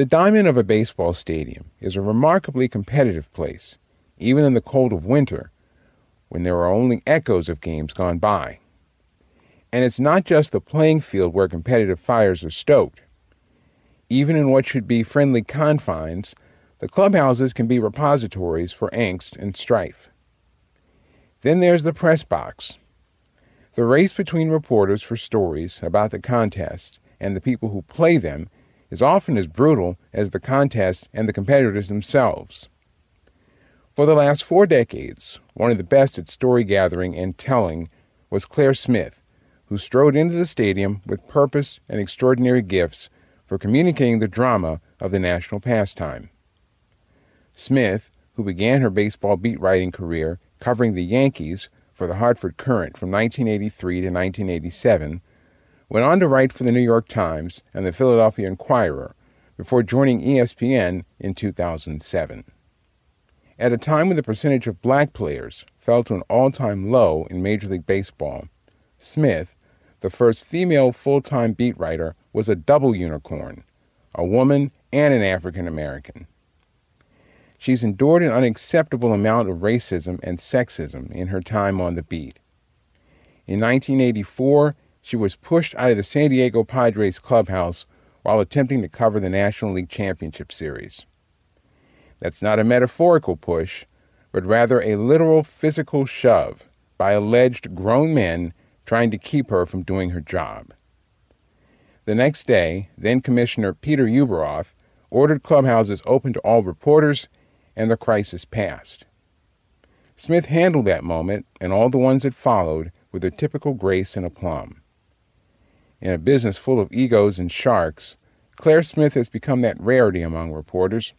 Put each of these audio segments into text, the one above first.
The diamond of a baseball stadium is a remarkably competitive place, even in the cold of winter, when there are only echoes of games gone by. And it's not just the playing field where competitive fires are stoked. Even in what should be friendly confines, the clubhouses can be repositories for angst and strife. Then there's the press box. The race between reporters for stories about the contest and the people who play them is often as brutal as the contest and the competitors themselves. For the last four decades, one of the best at story gathering and telling was Claire Smith, who strode into the stadium with purpose and extraordinary gifts for communicating the drama of the national pastime. Smith, who began her baseball beat writing career covering the Yankees for the Hartford Courant from 1983 to 1987, went on to write for the New York Times and the Philadelphia Inquirer before joining ESPN in 2007. At a time when the percentage of black players fell to an all time low in Major League Baseball, Smith, the first female full time beat writer, was a double unicorn, a woman and an African American. She's endured an unacceptable amount of racism and sexism in her time on the beat. In 1984, she was pushed out of the San Diego Padres clubhouse while attempting to cover the National League Championship Series. That's not a metaphorical push, but rather a literal physical shove by alleged grown men trying to keep her from doing her job. The next day, then Commissioner Peter Ueberroth ordered clubhouses open to all reporters, and the crisis passed. Smith handled that moment and all the ones that followed with a typical grace and aplomb. In a business full of egos and sharks, Claire Smith has become that rarity among reporters,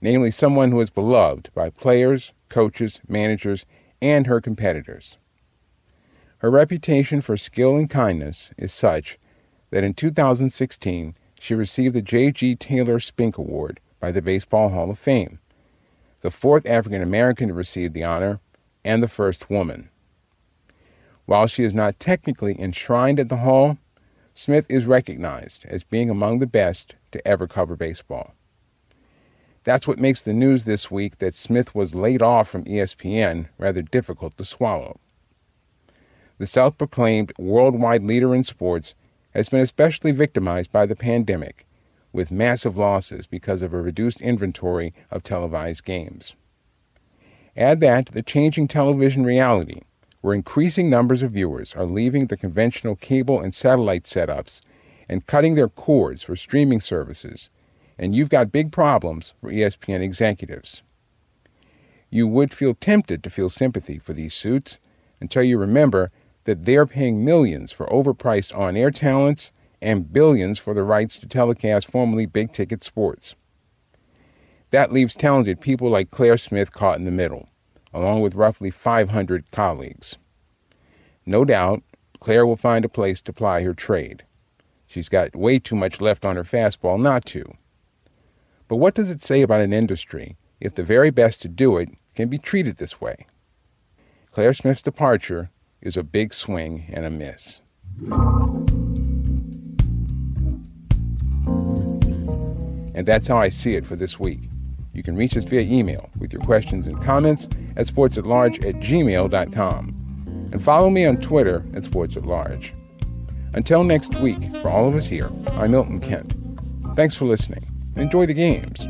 namely someone who is beloved by players, coaches, managers, and her competitors. Her reputation for skill and kindness is such that in 2016 she received the J.G. Taylor Spink Award by the Baseball Hall of Fame, the fourth African American to receive the honor and the first woman. While she is not technically enshrined at the Hall, Smith is recognized as being among the best to ever cover baseball. That's what makes the news this week that Smith was laid off from ESPN rather difficult to swallow. The self proclaimed worldwide leader in sports has been especially victimized by the pandemic, with massive losses because of a reduced inventory of televised games. Add that to the changing television reality, where increasing numbers of viewers are leaving the conventional cable and satellite setups and cutting their cords for streaming services, and you've got big problems for ESPN executives. You would feel tempted to feel sympathy for these suits until you remember that they're paying millions for overpriced on air talents and billions for the rights to telecast formerly big ticket sports. That leaves talented people like Claire Smith caught in the middle, along with roughly 500 colleagues. No doubt, Claire will find a place to ply her trade. She's got way too much left on her fastball not to. But what does it say about an industry if the very best to do it can be treated this way? Claire Smith's departure is a big swing and a miss. And that's how I see it for this week. You can reach us via email with your questions and comments at sportsatlarge at gmail.com. And follow me on Twitter at sportsatlarge. Until next week, for all of us here, I'm Milton Kent. Thanks for listening and enjoy the games.